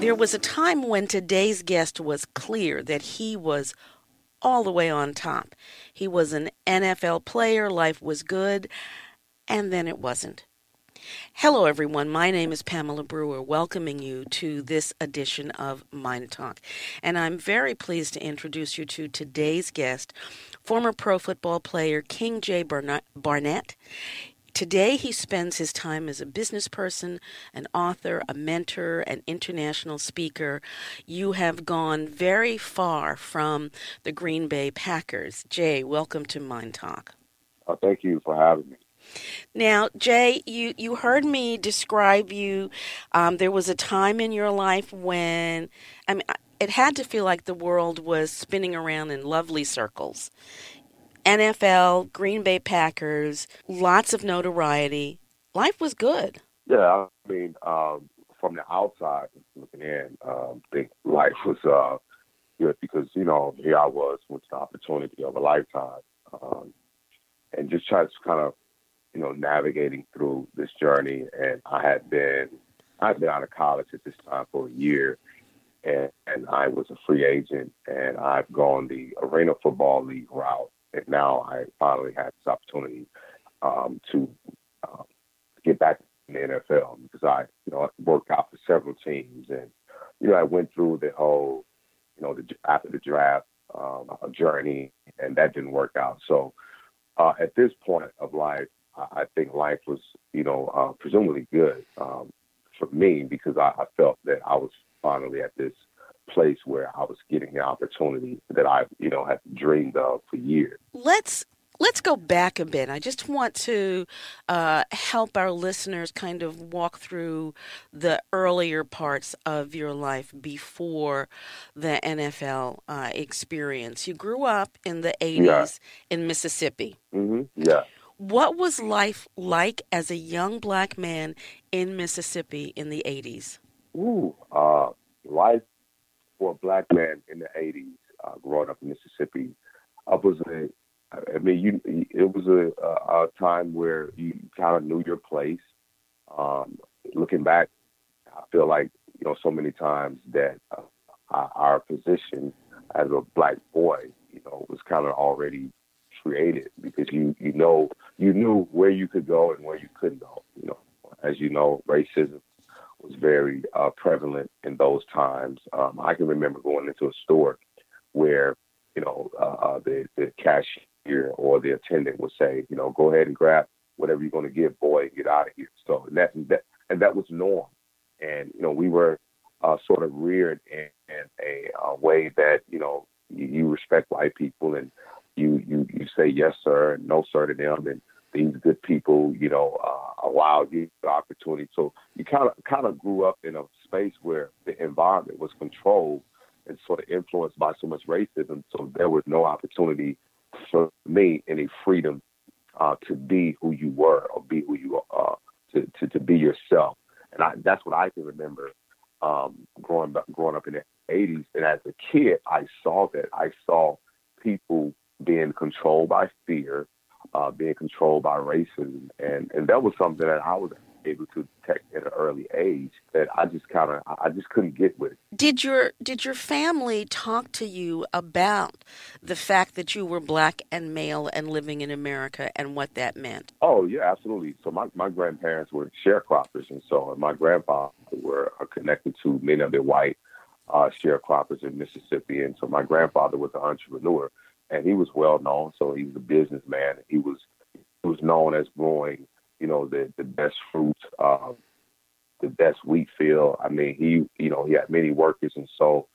There was a time when today's guest was clear that he was all the way on top. He was an NFL player, life was good, and then it wasn't. Hello, everyone. My name is Pamela Brewer, welcoming you to this edition of MyNDTALK. And I'm very pleased to introduce you to today's guest, former pro football player King Jay Barnett. Today, he spends his time as a business person, an author, a mentor, an international speaker. You have gone very far from the Green Bay Packers. Jay, welcome to MyNDTALK. Uh, thank you for having me. Now, Jay, you, you heard me describe you. Um, there was a time in your life when, I mean, it had to feel like the world was spinning around in lovely circles. NFL, Green Bay Packers, lots of notoriety. Life was good. Yeah, I mean, um, from the outside looking in, um, I think life was uh, good because you know here I was with the opportunity of a lifetime, um, and just trying to kind of you know navigating through this journey. And I had been I had been out of college at this time for a year, and, and I was a free agent, and I've gone the Arena Football League route and now I finally had this opportunity um, to uh, get back in the NFL because I, you know, worked out for several teams, and you know, I went through the whole, you know, the, after the draft um, journey, and that didn't work out. So uh, at this point of life, I, I think life was, you know, uh, presumably good um, for me because I, I felt that I was finally at this place where I was getting the opportunity that I, you know, had dreamed of for years. Let's let's go back a bit. I just want to uh, help our listeners kind of walk through the earlier parts of your life before the NFL uh, experience. You grew up in the 80s yeah. in Mississippi. Mm-hmm. Yeah. What was life like as a young black man in Mississippi in the 80s? Ooh, uh, life for a black man in the 80s, uh, growing up in Mississippi, I was a, I mean, you, it was a, a, a time where you kind of knew your place. Um, looking back, I feel like, you know, so many times that uh, our position as a black boy, you know, was kind of already created because you, you know, you knew where you could go and where you couldn't go. You know, as you know, racism was very uh, prevalent in those times. Um, I can remember going into a store where, you know, uh, uh, the, the cashier or the attendant would say, you know, go ahead and grab whatever you're going to give, boy, and get out of here. So and that, that and that was norm. And you know, we were uh, sort of reared in, in a uh, way that you know you, you respect white people and you you you say yes sir and no sir to them and these good people, you know, uh, allowed you the opportunity. So you kind of kind of grew up in a space where the environment was controlled and sort of influenced by so much racism. So there was no opportunity for me any freedom uh, to be who you were or be who you are, uh, to, to to be yourself. And I, that's what I can remember um, growing up, growing up in the '80s. And as a kid, I saw that. I saw people being controlled by fear uh, being controlled by racism, and and that was something that I was able to detect at an early age that I just kind of I just couldn't get with. Did your did your family talk to you about the fact that you were black and male and living in America and what that meant? Oh yeah, absolutely. So my, my grandparents were sharecroppers, and so and my grandfather were connected to many of the white uh, sharecroppers in Mississippi, and so my grandfather was an entrepreneur and he was well known. So he was a businessman. He was he was known as growing, you know, the the best fruits, uh, the best wheat field. I mean, he you know he had many workers, and so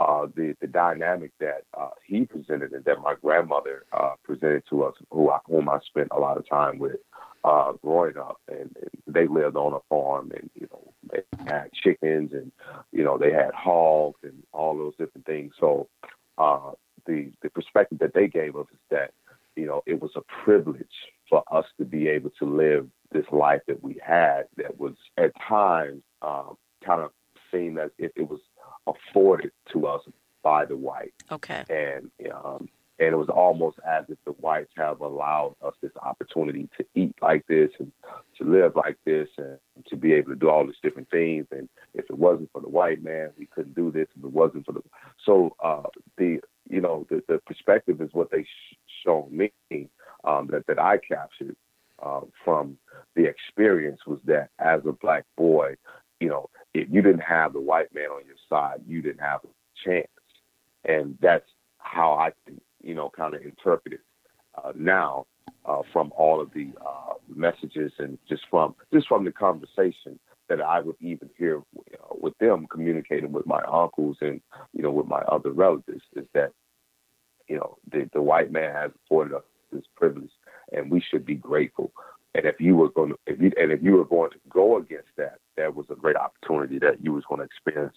uh, the the dynamic that uh, he presented and that my grandmother uh, presented to us, who I, whom I spent a lot of time with uh, growing up, and, and they lived on a farm, and you know they had chickens, and you know they had hogs and all those different things. So uh, the the perspective that they gave us is that you know it was a privilege for us to be able to live this life that we had that was at times um, kind of seen as if it was afforded to us by the white. Okay. And um, and it was almost as if the whites have allowed us this opportunity to eat like this and to live like this and to be able to do all these different things. And if it wasn't for the white man, we couldn't do this. If it wasn't for the so uh, you know the, the perspective is what they sh- shown me um, that that I captured uh, from the experience was that as a black boy, you know, if you didn't have the white man on your side, you didn't have a chance. And that's how I you know, kind of interpret it uh, now uh, from all of the uh, messages and just from just from the conversation that I would even hear you know, with them communicating with my uncles and you know with my other relatives is that you know the the white man has afforded us this privilege and we should be grateful. And if you were going to, if you, and if you were going to go against that, that was a great opportunity that you was going to experience,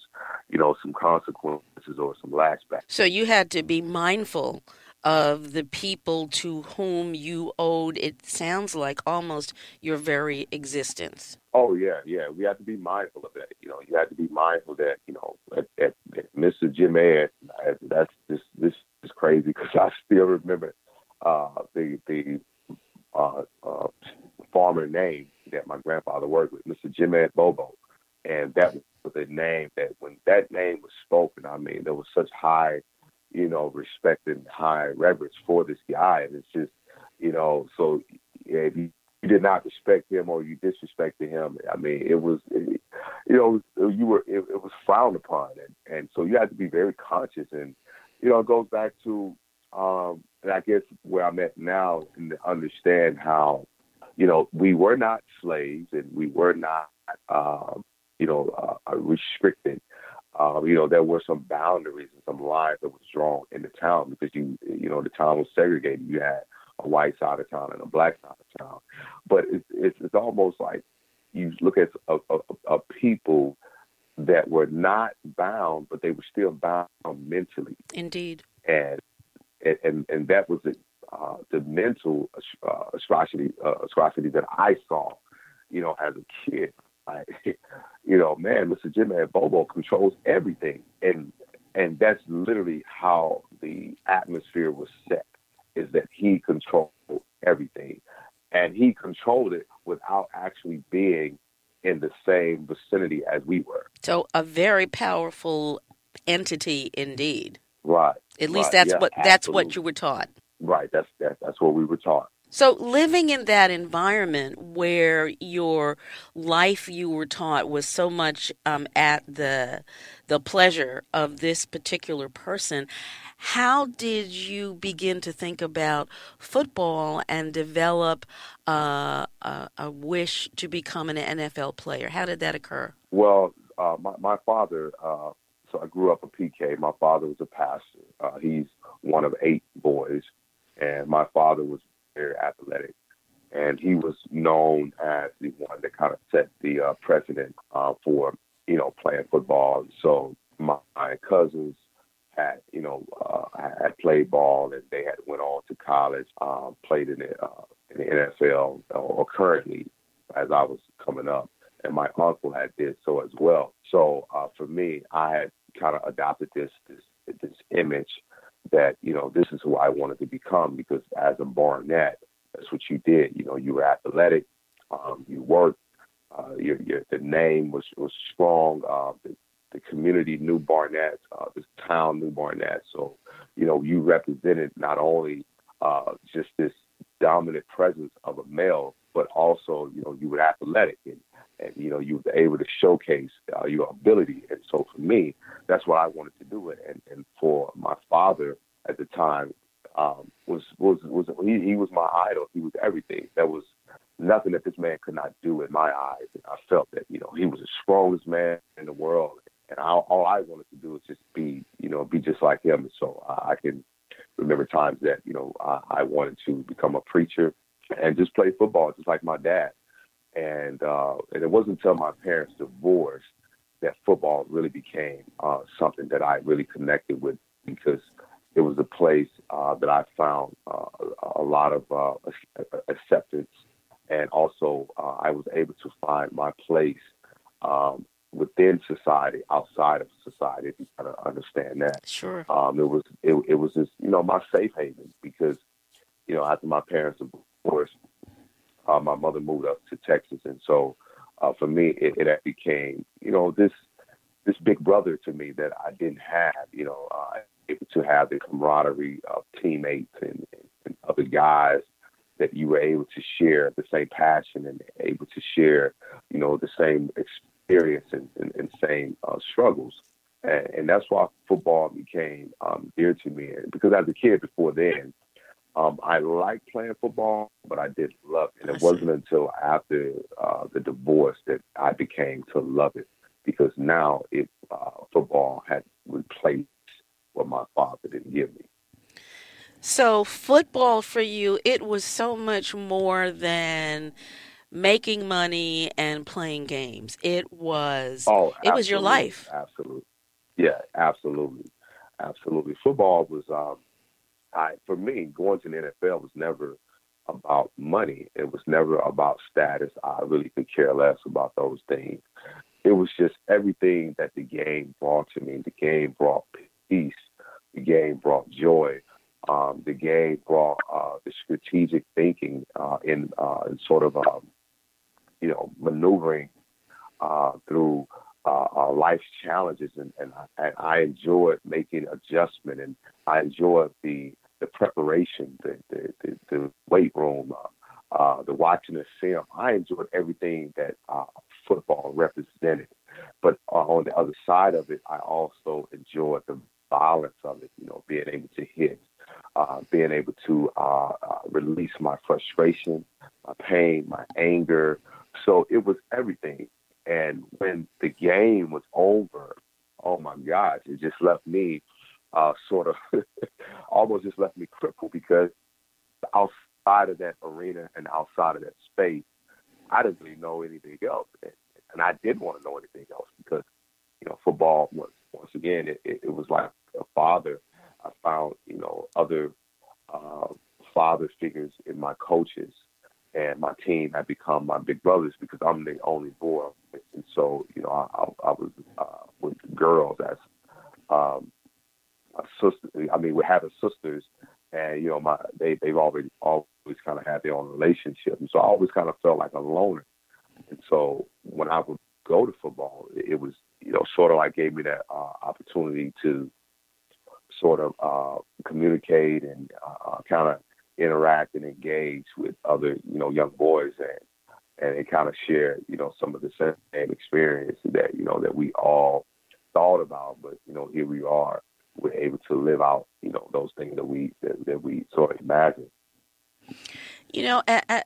you know, some consequences or some lashback. So you had to be mindful of the people to whom you owed. It sounds like almost your very existence. Oh yeah, yeah. We had to be mindful of that. You know, you had to be mindful that you know, at, at, at Mr. Jim Ed, that's this this is crazy because I still remember uh, the the uh, uh, farmer name that my grandfather worked with, Mr. Jim Ed Bobo. And that was the name that when that name was spoken, I mean, there was such high, you know, respect and high reverence for this guy. And it's just, you know, so if you, you did not respect him or you disrespected him, I mean, it was, it, you know, you were, it, it was frowned upon. And, and so you had to be very conscious. And, you know, it goes back to, um, and I guess where I'm at now and understand how, you know, we were not slaves and we were not, um, you know, uh, restricted. Um, you know, there were some boundaries and some lines that was drawn in the town because you, you know, the town was segregated. You had a white side of town and a black side of town, but it's it's, it's almost like you look at a, a, a people that were not bound, but they were still bound mentally. Indeed. And and and, and that was the uh, the mental uh, atrocity uh, atrocity that I saw, you know, as a kid. I, you know, man, Mr. Jim Ed Bobo controls everything, and and that's literally how the atmosphere was set. Is that he controlled everything, and he controlled it without actually being in the same vicinity as we were. So a very powerful entity indeed. Right. At least right. that's yeah, what absolutely. that's what you were taught. Right. That's that's that's what we were taught. So living in that environment where your life you were taught was so much um, at the the pleasure of this particular person, how did you begin to think about football and develop uh, a, a, wish to become an NFL player? How did that occur? Well, uh, my, my father uh, so I grew up a PK. My father was a pastor. Uh, he's one of eight boys, and my father was very athletic, and he was known as the one that kind of set the uh, precedent uh, for you know playing football. And So my, my cousins had you know uh, had played ball, and they had went on to college, um, played in the uh, in the NFL, or currently as I was coming up and my uncle had did so as well. So uh, for me, I had kind of adopted this this this image that you know this is who I wanted to become because as a Barnett, that's what you did. You know, you were athletic, um, you worked, uh, your, your the name was was strong. Uh, the, the community knew Barnett, uh, the town knew Barnett. So, you know, you represented not only uh, just this dominant presence of a male, but also, you know, you were athletic and and you know you were able to showcase uh, your ability. And so for me, that's what I wanted to do. it. And and for my father at the time um, was was was he, he was my idol. He was everything. There was nothing that this man could not do in my eyes. And I felt that you know he was the strongest man in the world. And I, all I wanted to do was just be, you know, be just like him. And so I can remember times that, you know, I, I wanted to become a preacher and just play football, just like my dad and uh, and it wasn't until my parents divorced that football really became uh, something that I really connected with because it was a place uh, that I found uh, a lot of uh, acceptance, and also uh, I was able to find my place um, within society, outside of society. If you kind of understand that, sure. Um, it was it, it was just you know my safe haven because you know after my parents divorced, uh, my mother moved up to Texas, and so uh, for me it, it became you know this this big brother to me that I didn't have. You know, uh, able to have the camaraderie of teammates and, and other guys that you were able to share the same passion and able to share, you know, the same experience and, and, and same uh, struggles. And, and, that's why football became um, dear to me. Because as a kid before then, um, I liked playing football, but I didn't love it. And it wasn't until after uh, the divorce that I became to love it. Because now it uh, football had replaced what my father didn't give me. So, football for you, it was so much more than making money and playing games. It was oh, it was your life. Absolutely. Yeah, absolutely. Absolutely. Football was um I for me, going to the NFL was never about money. It was never about status. I really could care less about those things. It was just everything that the game brought to me. The game brought peace. The game brought joy. Um, the game brought uh, the strategic thinking uh, in, uh, in sort of, um, you know, maneuvering uh, through uh, life's challenges, and, and, I, and I enjoyed making adjustment, and I enjoyed the the preparation, the the, the, the weight room, uh, the watching the film. I enjoyed everything that football represented, but on the other side of it, I also enjoyed the violence of it. You know, being able to hit, uh, being able to uh, uh, release my frustration, my pain, my anger. So it was everything. And when the game was over, oh my gosh, it just left me uh, sort of almost just left me crippled because outside of that arena and outside of that space, I didn't really know anything else. And I didn't want to know anything else because, you know, football was, once again, it, it, it was like a father. I found, you know, other uh, father figures in my coaches, and my team had become my big brothers because I'm the only boy. And so, you know, I, I, I was uh, with girls as um, a sister. I mean, we're having sisters, and you know, my they they've already always kind of had their own relationship, and so I always kind of felt like a loner. And so when I would go to football, it was you know sort of like gave me that uh, opportunity to sort of uh, communicate and uh, kind of interact and engage with other, you know, young boys and and, kind of share, you know, some of the same experience that, you know, that we all thought about, but, you know, here we are, we're able to live out, you know, those things that we, that, that we sort of imagine. You know,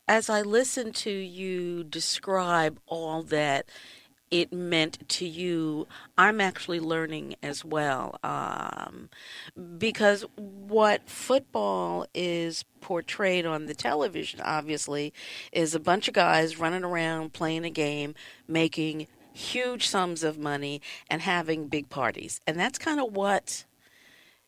as I listen to you describe all that it meant to you, I'm actually learning as well. Um, because what football is portrayed on the television, obviously, is a bunch of guys running around playing a game, making huge sums of money, and having big parties. And that's kind of what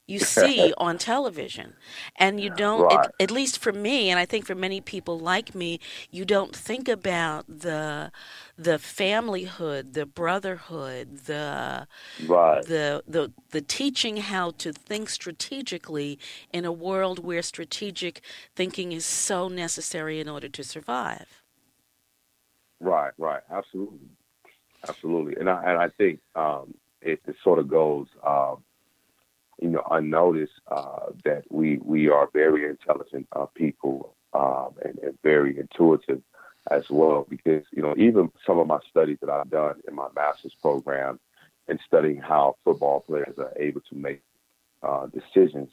you see on television. And you don't right. at, at, least for me and i think for many people like me you don't think about the the familyhood the brotherhood the right. the the the teaching how to think strategically in a world where strategic thinking is so necessary in order to survive. Right right. Absolutely. Absolutely. And i and i think um, it, it sort of goes um, you know, unnoticed uh, that we we are very intelligent uh, people um, and, and, very intuitive as well. Because you know, even some of my studies that I've done in my master's program and studying how football players are able to make uh, decisions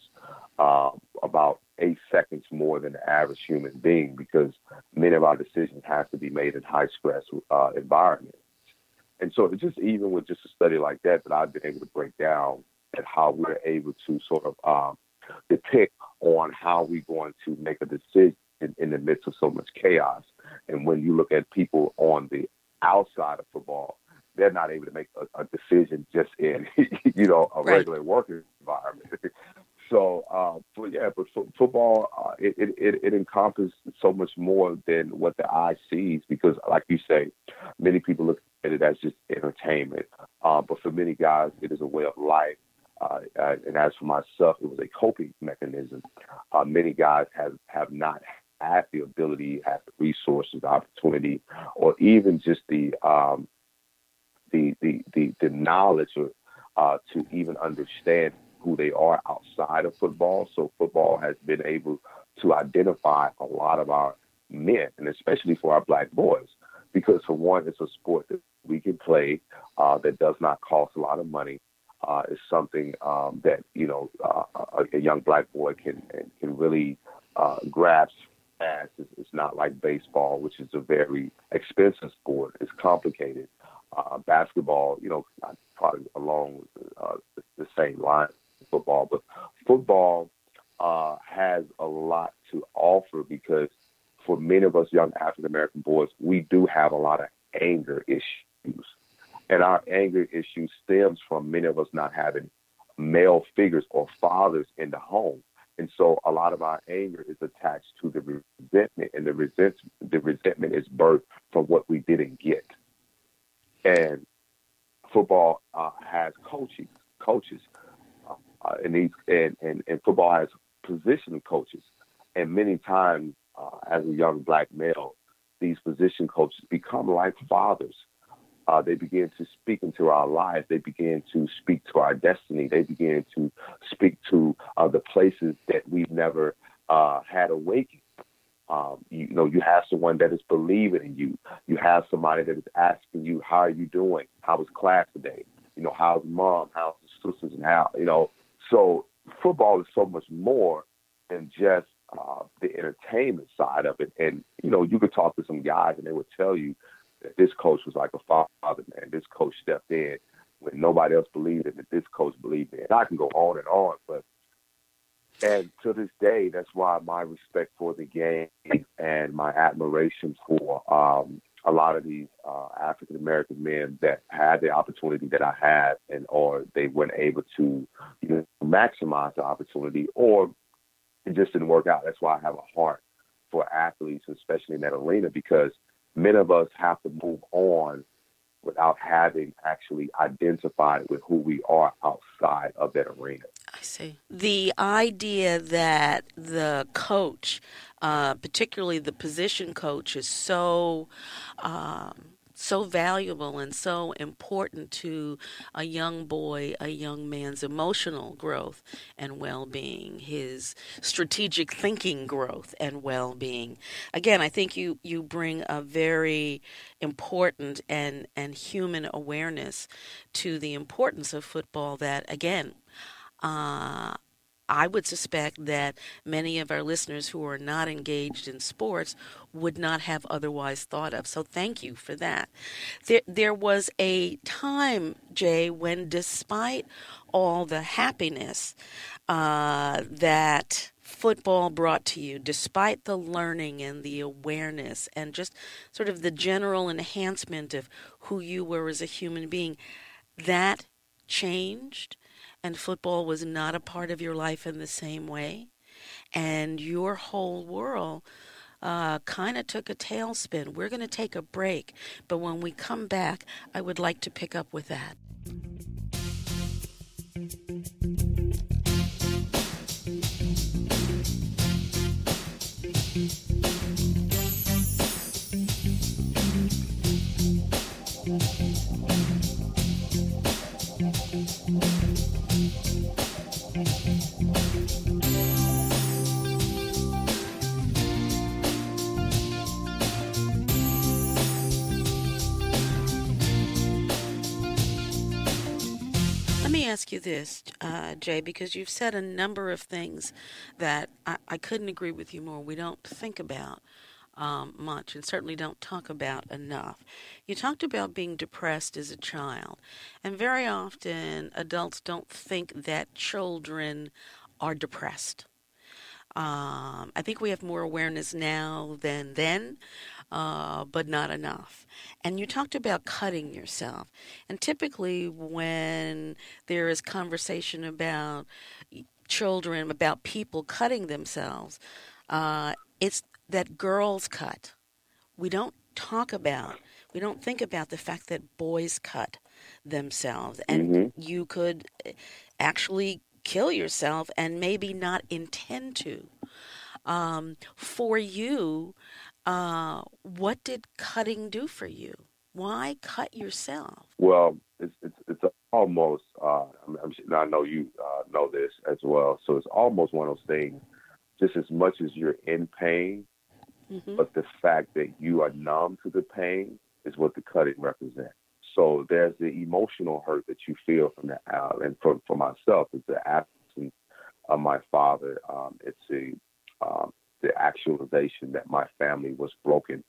uh, about eight seconds more than the average human being, because many of our decisions have to be made in high stress uh, environments. And so, just even with just a study like that, that I've been able to break down and how we're able to sort of um, depict on how we're going to make a decision in, in, the midst of so much chaos. And when you look at people on the outside of football, they're not able to make a, a decision just in, you know, a right. regular working environment. so, uh, but yeah, but f- football, uh, it, it, it encompasses so much more than what the eye sees because, like you say, many people look at it as just entertainment. Uh, but for many guys, it is a way of life. Uh, uh, and as for myself, it was a coping mechanism. Uh, many guys have, have not had the ability, have the resources, the opportunity, or even just the um, the, the, the the knowledge or, uh, to even understand who they are outside of football. So football has been able to identify a lot of our men, and especially for our black boys, because for one, it's a sport that we can play uh, that does not cost a lot of money. Uh, is something um, that you know uh, a, a, young black boy can can really uh, grasp fast. It's, it's, not like baseball, which is a very expensive sport. It's complicated. Uh, basketball, you know, probably along uh, the, the same line football, but football uh, has a lot to offer because for many of us young African American boys, we do have a lot of anger issues. And our anger issue stems from many of us not having male figures or fathers in the home. And so a lot of our anger is attached to the resentment, and the resent the resentment is birthed from what we didn't get. And football uh, has coaching coaches, uh, and these and, and and football has position coaches, and many times uh, as a young black male, these position coaches become like fathers. Uh, they begin to speak into our lives. They begin to speak to our destiny. They begin to speak to uh, the places that we've never uh, had awakened. Um, you, you, know, you have someone that is believing in you. You have somebody that is asking you, "How are you doing? How was class today? You know, how's mom? How's the sisters? And how you know?" So football is so much more than just uh, the entertainment side of it. And you know, you could talk to some guys, and they would tell you that this coach was like a father, man. This coach stepped in when nobody else believed in it. This coach believed in I can go on and on, but and to this day, that's why my respect for the game and my admiration for um, a lot of these uh, African American men that had the opportunity that I had, and or they weren't able to you know, maximize the opportunity, or it just didn't work out. That's why I have a heart for athletes, especially in that arena, because many of us have to move on without having actually identified with who we are outside of that arena. I see. The idea that the coach, uh, particularly the position coach, is so. Um, so valuable and so important to a young boy, a young man's emotional growth and well being, his strategic thinking growth and well being. Again, I think you, you bring a very important and, and human awareness to the importance of football that, again, uh, I would suspect that many of our listeners who are not engaged in sports would not have otherwise thought of. So thank you for that. There, there was a time, Jay, when despite all the happiness uh, that football brought to you, despite the learning and the awareness and just sort of the general enhancement of who you were as a human being, that changed and football was not a part of your life in the same way, and your whole world uh, kind of took a tailspin. We're going to take a break, but when we come back, I would like to pick up with that. Ask you this, uh, Jay, because you've said a number of things that I, I couldn't agree with you more. We don't think about um, much and certainly don't talk about enough. You talked about being depressed as a child, and very often adults don't think that children are depressed. Um, I think we have more awareness now than then uh, but not enough. And you talked about cutting yourself. And typically, when there is conversation about children, about people cutting themselves, uh, it's that girls cut. We don't talk about we don't think about the fact that boys cut themselves and Mm-hmm. you could eh, actually kill yourself and maybe not intend to. Um, for you, uh, what did cutting do for you? Why cut yourself? Well, it's it's, it's almost. Uh, I'm, I'm, I know you uh, know this as well. So it's almost one of those things. Just as much as you're in pain, hmm but the fact that you are numb to the pain is what the cutting represents. So there's the emotional hurt that you feel from the uh, and for for myself, it's the absence of my father. Um, it's the um, the actualization that my family was broken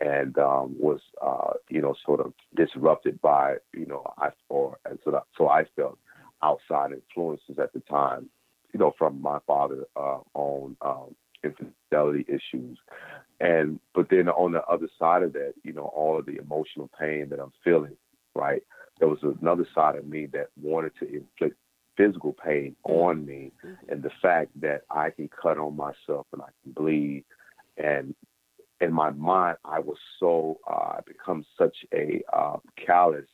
and um, was uh, you know sort of disrupted by you know I or and so that, so I felt outside influences at the time, you know, from my father uh, on um, infidelity issues, and but then on the other side of that, you know, all of the emotional pain that I'm feeling, right? There was another side of me that wanted to inflict physical pain on me, and the fact that I can cut on myself and I can bleed, and in my mind, I was so uh, I become such a uh, callous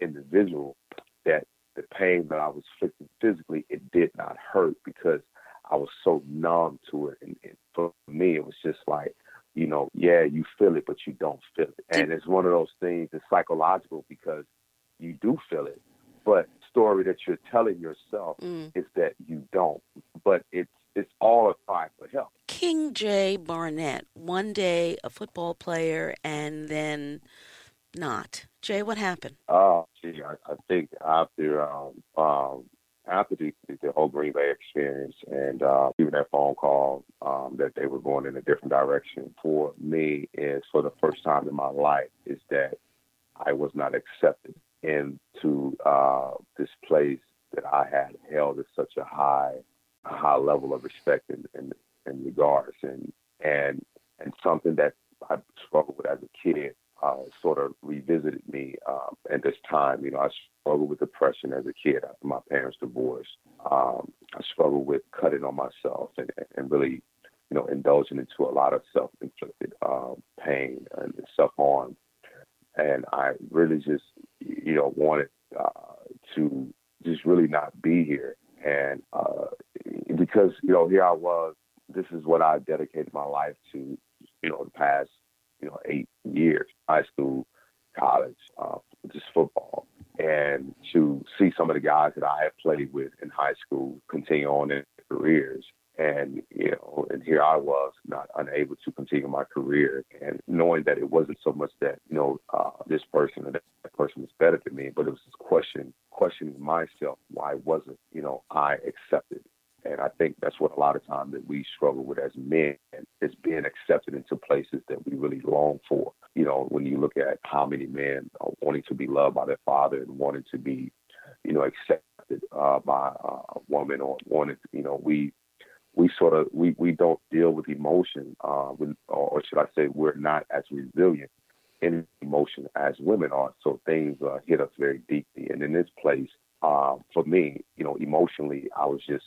individual that the pain that I was inflicting physically, it did not hurt because I was so numb to it. And, and for me, it was just like, you know, yeah, you feel it, but you don't feel it. And it's one of those things that's psychological because you do feel it. But story that you're telling yourself Mm. is that you don't. But it's it's all a cry for help. King Jay Barnett, one day a football player and then not. Jay, what happened? Oh, gee, I, I think after um, um, after the, the whole Green Bay experience and uh, even that phone call um, that they were going in a different direction for me is for the first time in my life is that I was not accepted into uh, this place that I had held at such a high a high level of respect and, and, and regards and and and something that I struggled with as a kid uh, sort of revisited me um, at this time. You know, I struggled with depression as a kid after my parents' divorce. Um, I struggled with cutting on myself and, and really, you know, indulging into a lot of self-inflicted um, pain and self-harm. And I really just, you know, wanted uh, to just really not be here. And uh, because, you know, here I was, this is what I dedicated my life to, you know, the past you know, eight years, high school, college, uh, just football. And to see some of the guys that I had played with in high school continue on in their careers. And, you know, and here I was not unable to continue my career and knowing that it wasn't so much that, you know, uh, this person or that person was better than me, but it was this question, questioning myself, why wasn't, you know, I accepted and I think that's what a lot of times that we struggle with as men is being accepted into places that we really long for. You know, when you look at how many men are wanting to be loved by their father and wanting to be, you know, accepted uh, by a woman or wanted, you know, we we sort of we, we don't deal with emotion, uh, or should I say, we're not as resilient in emotion as women are. So things uh, hit us very deeply. And in this place, uh, for me, you know, emotionally, I was just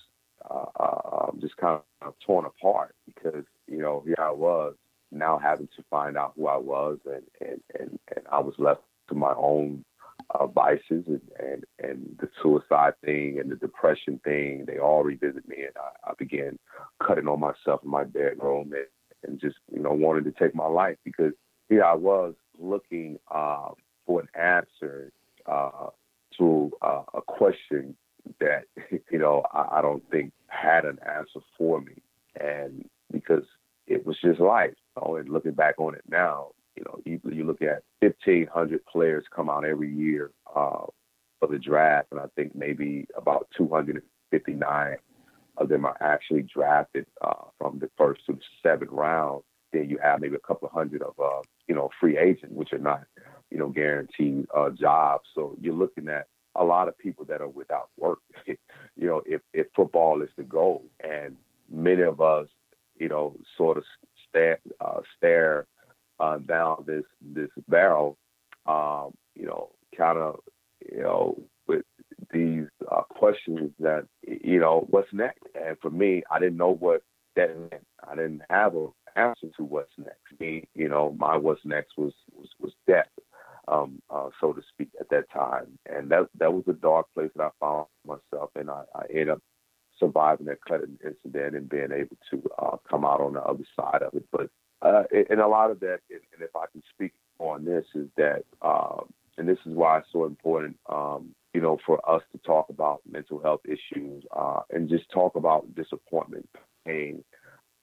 uh, uh, just kind of torn apart because you know here I was now having to find out who I was and and and, and I was left to my own uh, vices and, and and the suicide thing and the depression thing they all revisit me and I, I began cutting on myself in my bedroom and, and just you know wanted to take my life because here I was looking uh, for an answer uh, to uh, a question that you know I, I don't think had an answer for me, and because it was just life. Oh, and looking back on it now, you know, you, you look at fifteen hundred players come out every year uh, for the draft, and I think maybe about two hundred and fifty nine of them are actually drafted uh, from the first to the seventh round. Then you have maybe a couple hundred of uh, you know free agents, which are not you know guaranteed uh, jobs. So you're looking at a lot of people that are without work. you know, if, if football is the goal, and many of us, you know, sort of stare uh, stare uh, down this this barrel, um, you know, kind of, you know, with these uh, questions that, you know, what's next? And for me, I didn't know what that meant. I didn't have an answer to what's next. Me, you know, my what's next was was was death. um, uh, so to speak, at that time. And that that was a dark place that I found myself and I, I ended up surviving that cutting incident and being able to uh, come out on the other side of it. But uh, and a lot of that, and, if I can speak on this, is that, um, and this is why it's so important, um, you know, for us to talk about mental health issues uh, and just talk about disappointment, pain,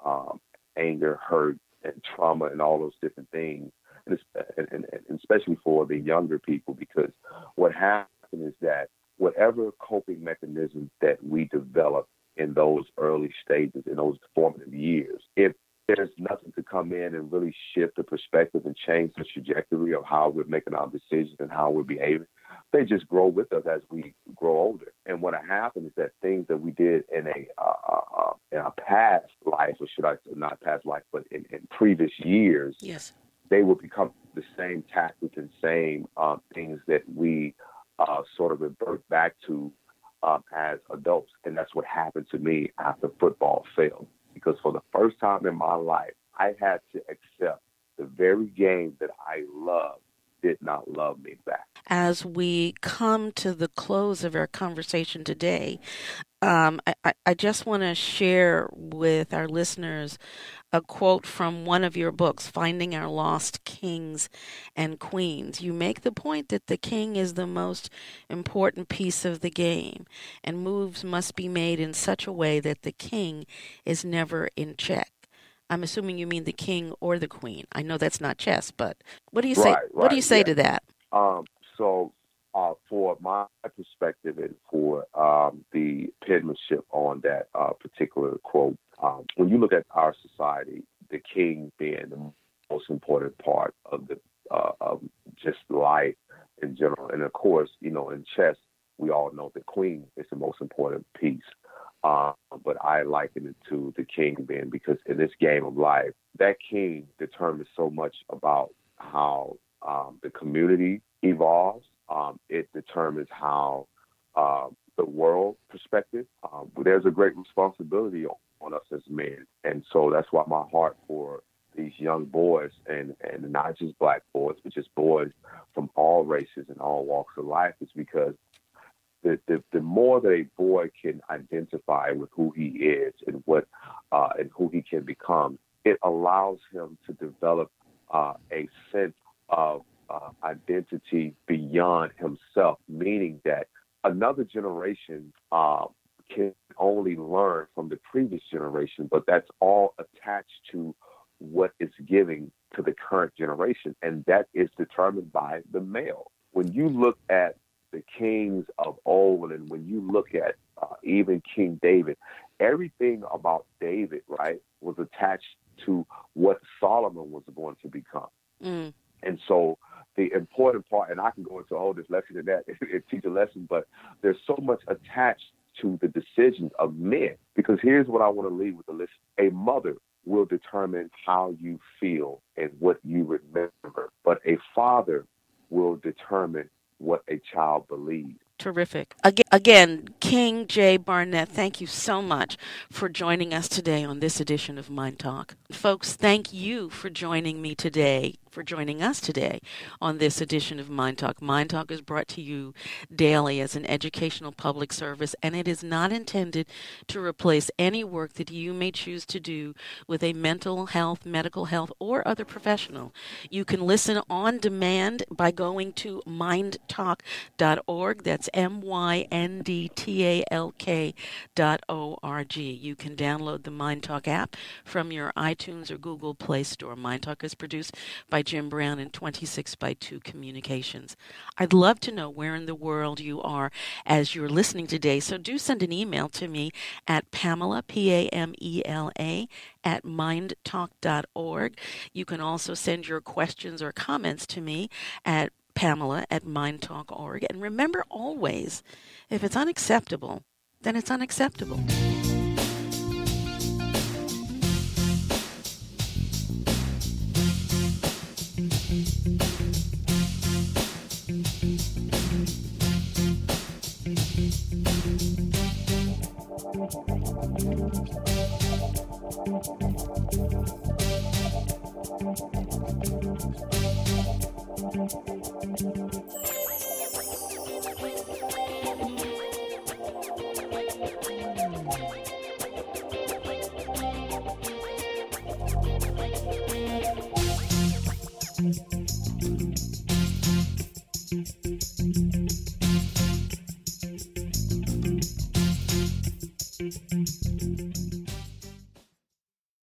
um, anger, hurt, and trauma, and all those different things, and, and, and especially for the younger people, because what happens is that whatever coping mechanisms that we develop in those early stages, in those formative years, if there's nothing to come in and really shift the perspective and change the trajectory of how we're making our decisions and how we're behaving. They just grow with us as we grow older. And what happens is that things that we did in a uh, uh, uh, in a past life, or should I say not past life, but in, in previous years, yes, they will become the same tactics and same uh, things that we uh, sort of revert back to um, as adults. And that's what happened to me after football failed because for the first time in my life, I had to accept the very game that I loved did not love me back. As we come to the close of our conversation today, um, I, I just want to share with our listeners a quote from one of your books, Finding Our Lost Kings and Queens. You make the point that the king is the most important piece of the game, and moves must be made in such a way that the king is never in check. I'm assuming you mean the king or the queen. I know that's not chess, but what do you say? Right, right, what do you say yeah. to that? Um, so, uh, for my perspective and for um, the penmanship on that uh, particular quote, um, when you look at our society, the king being the most important part of the uh, of just life in general, and of course, you know, in chess, we all know the queen is the most important piece. Uh, but I liken it to the king being because in this game of life, that king determines so much about how um, the community evolves. Um, it determines how uh, the world perspective. Um, there's a great responsibility on, on us as men, and so that's why my heart for these young boys and and not just black boys, but just boys from all races and all walks of life is because the, the, the more that a boy can identify with who he is and what uh, and who he can become, it allows him to develop uh, a sense of uh, identity beyond himself, meaning that another generation uh, can only learn from the previous generation, but that's all attached to what is giving to the current generation, and that is determined by the male. When you look at the kings of old, and when you look at uh, even King David, everything about David, right, was attached to what Solomon was going to become. Mm. And so the important part, and I can go into all this lesson in that and teach a lesson, but there's so much attached to the decisions of men. Because here's what I want to leave with the list: a mother will determine how you feel and what you remember, but a father will determine what a child believes. Terrific. Again, again, King Jay Barnett, thank you so much for joining us today on this edition of MyNDTALK. Folks, thank you for joining me today for joining us today on this edition of MyNDTALK. Mind Talk is brought to you daily as an educational public service, and it is not intended to replace any work that you may choose to do with a mental health, medical health, or other professional. You can listen on demand by going to myndtalk.org. That's M Y N D T A L K dot O R G. You can download the MyNDTALK app from your iTunes or Google Play Store. MyNDTALK is produced by Jim Brown in 26 by 2 Communications. I'd love to know where in the world you are as you're listening today, so do send an email to me at Pamela, P A M E L A, at myndtalk.org. You can also send your questions or comments to me at Pamela at myndtalk.org. And remember always, if it's unacceptable, then it's unacceptable. Thank you.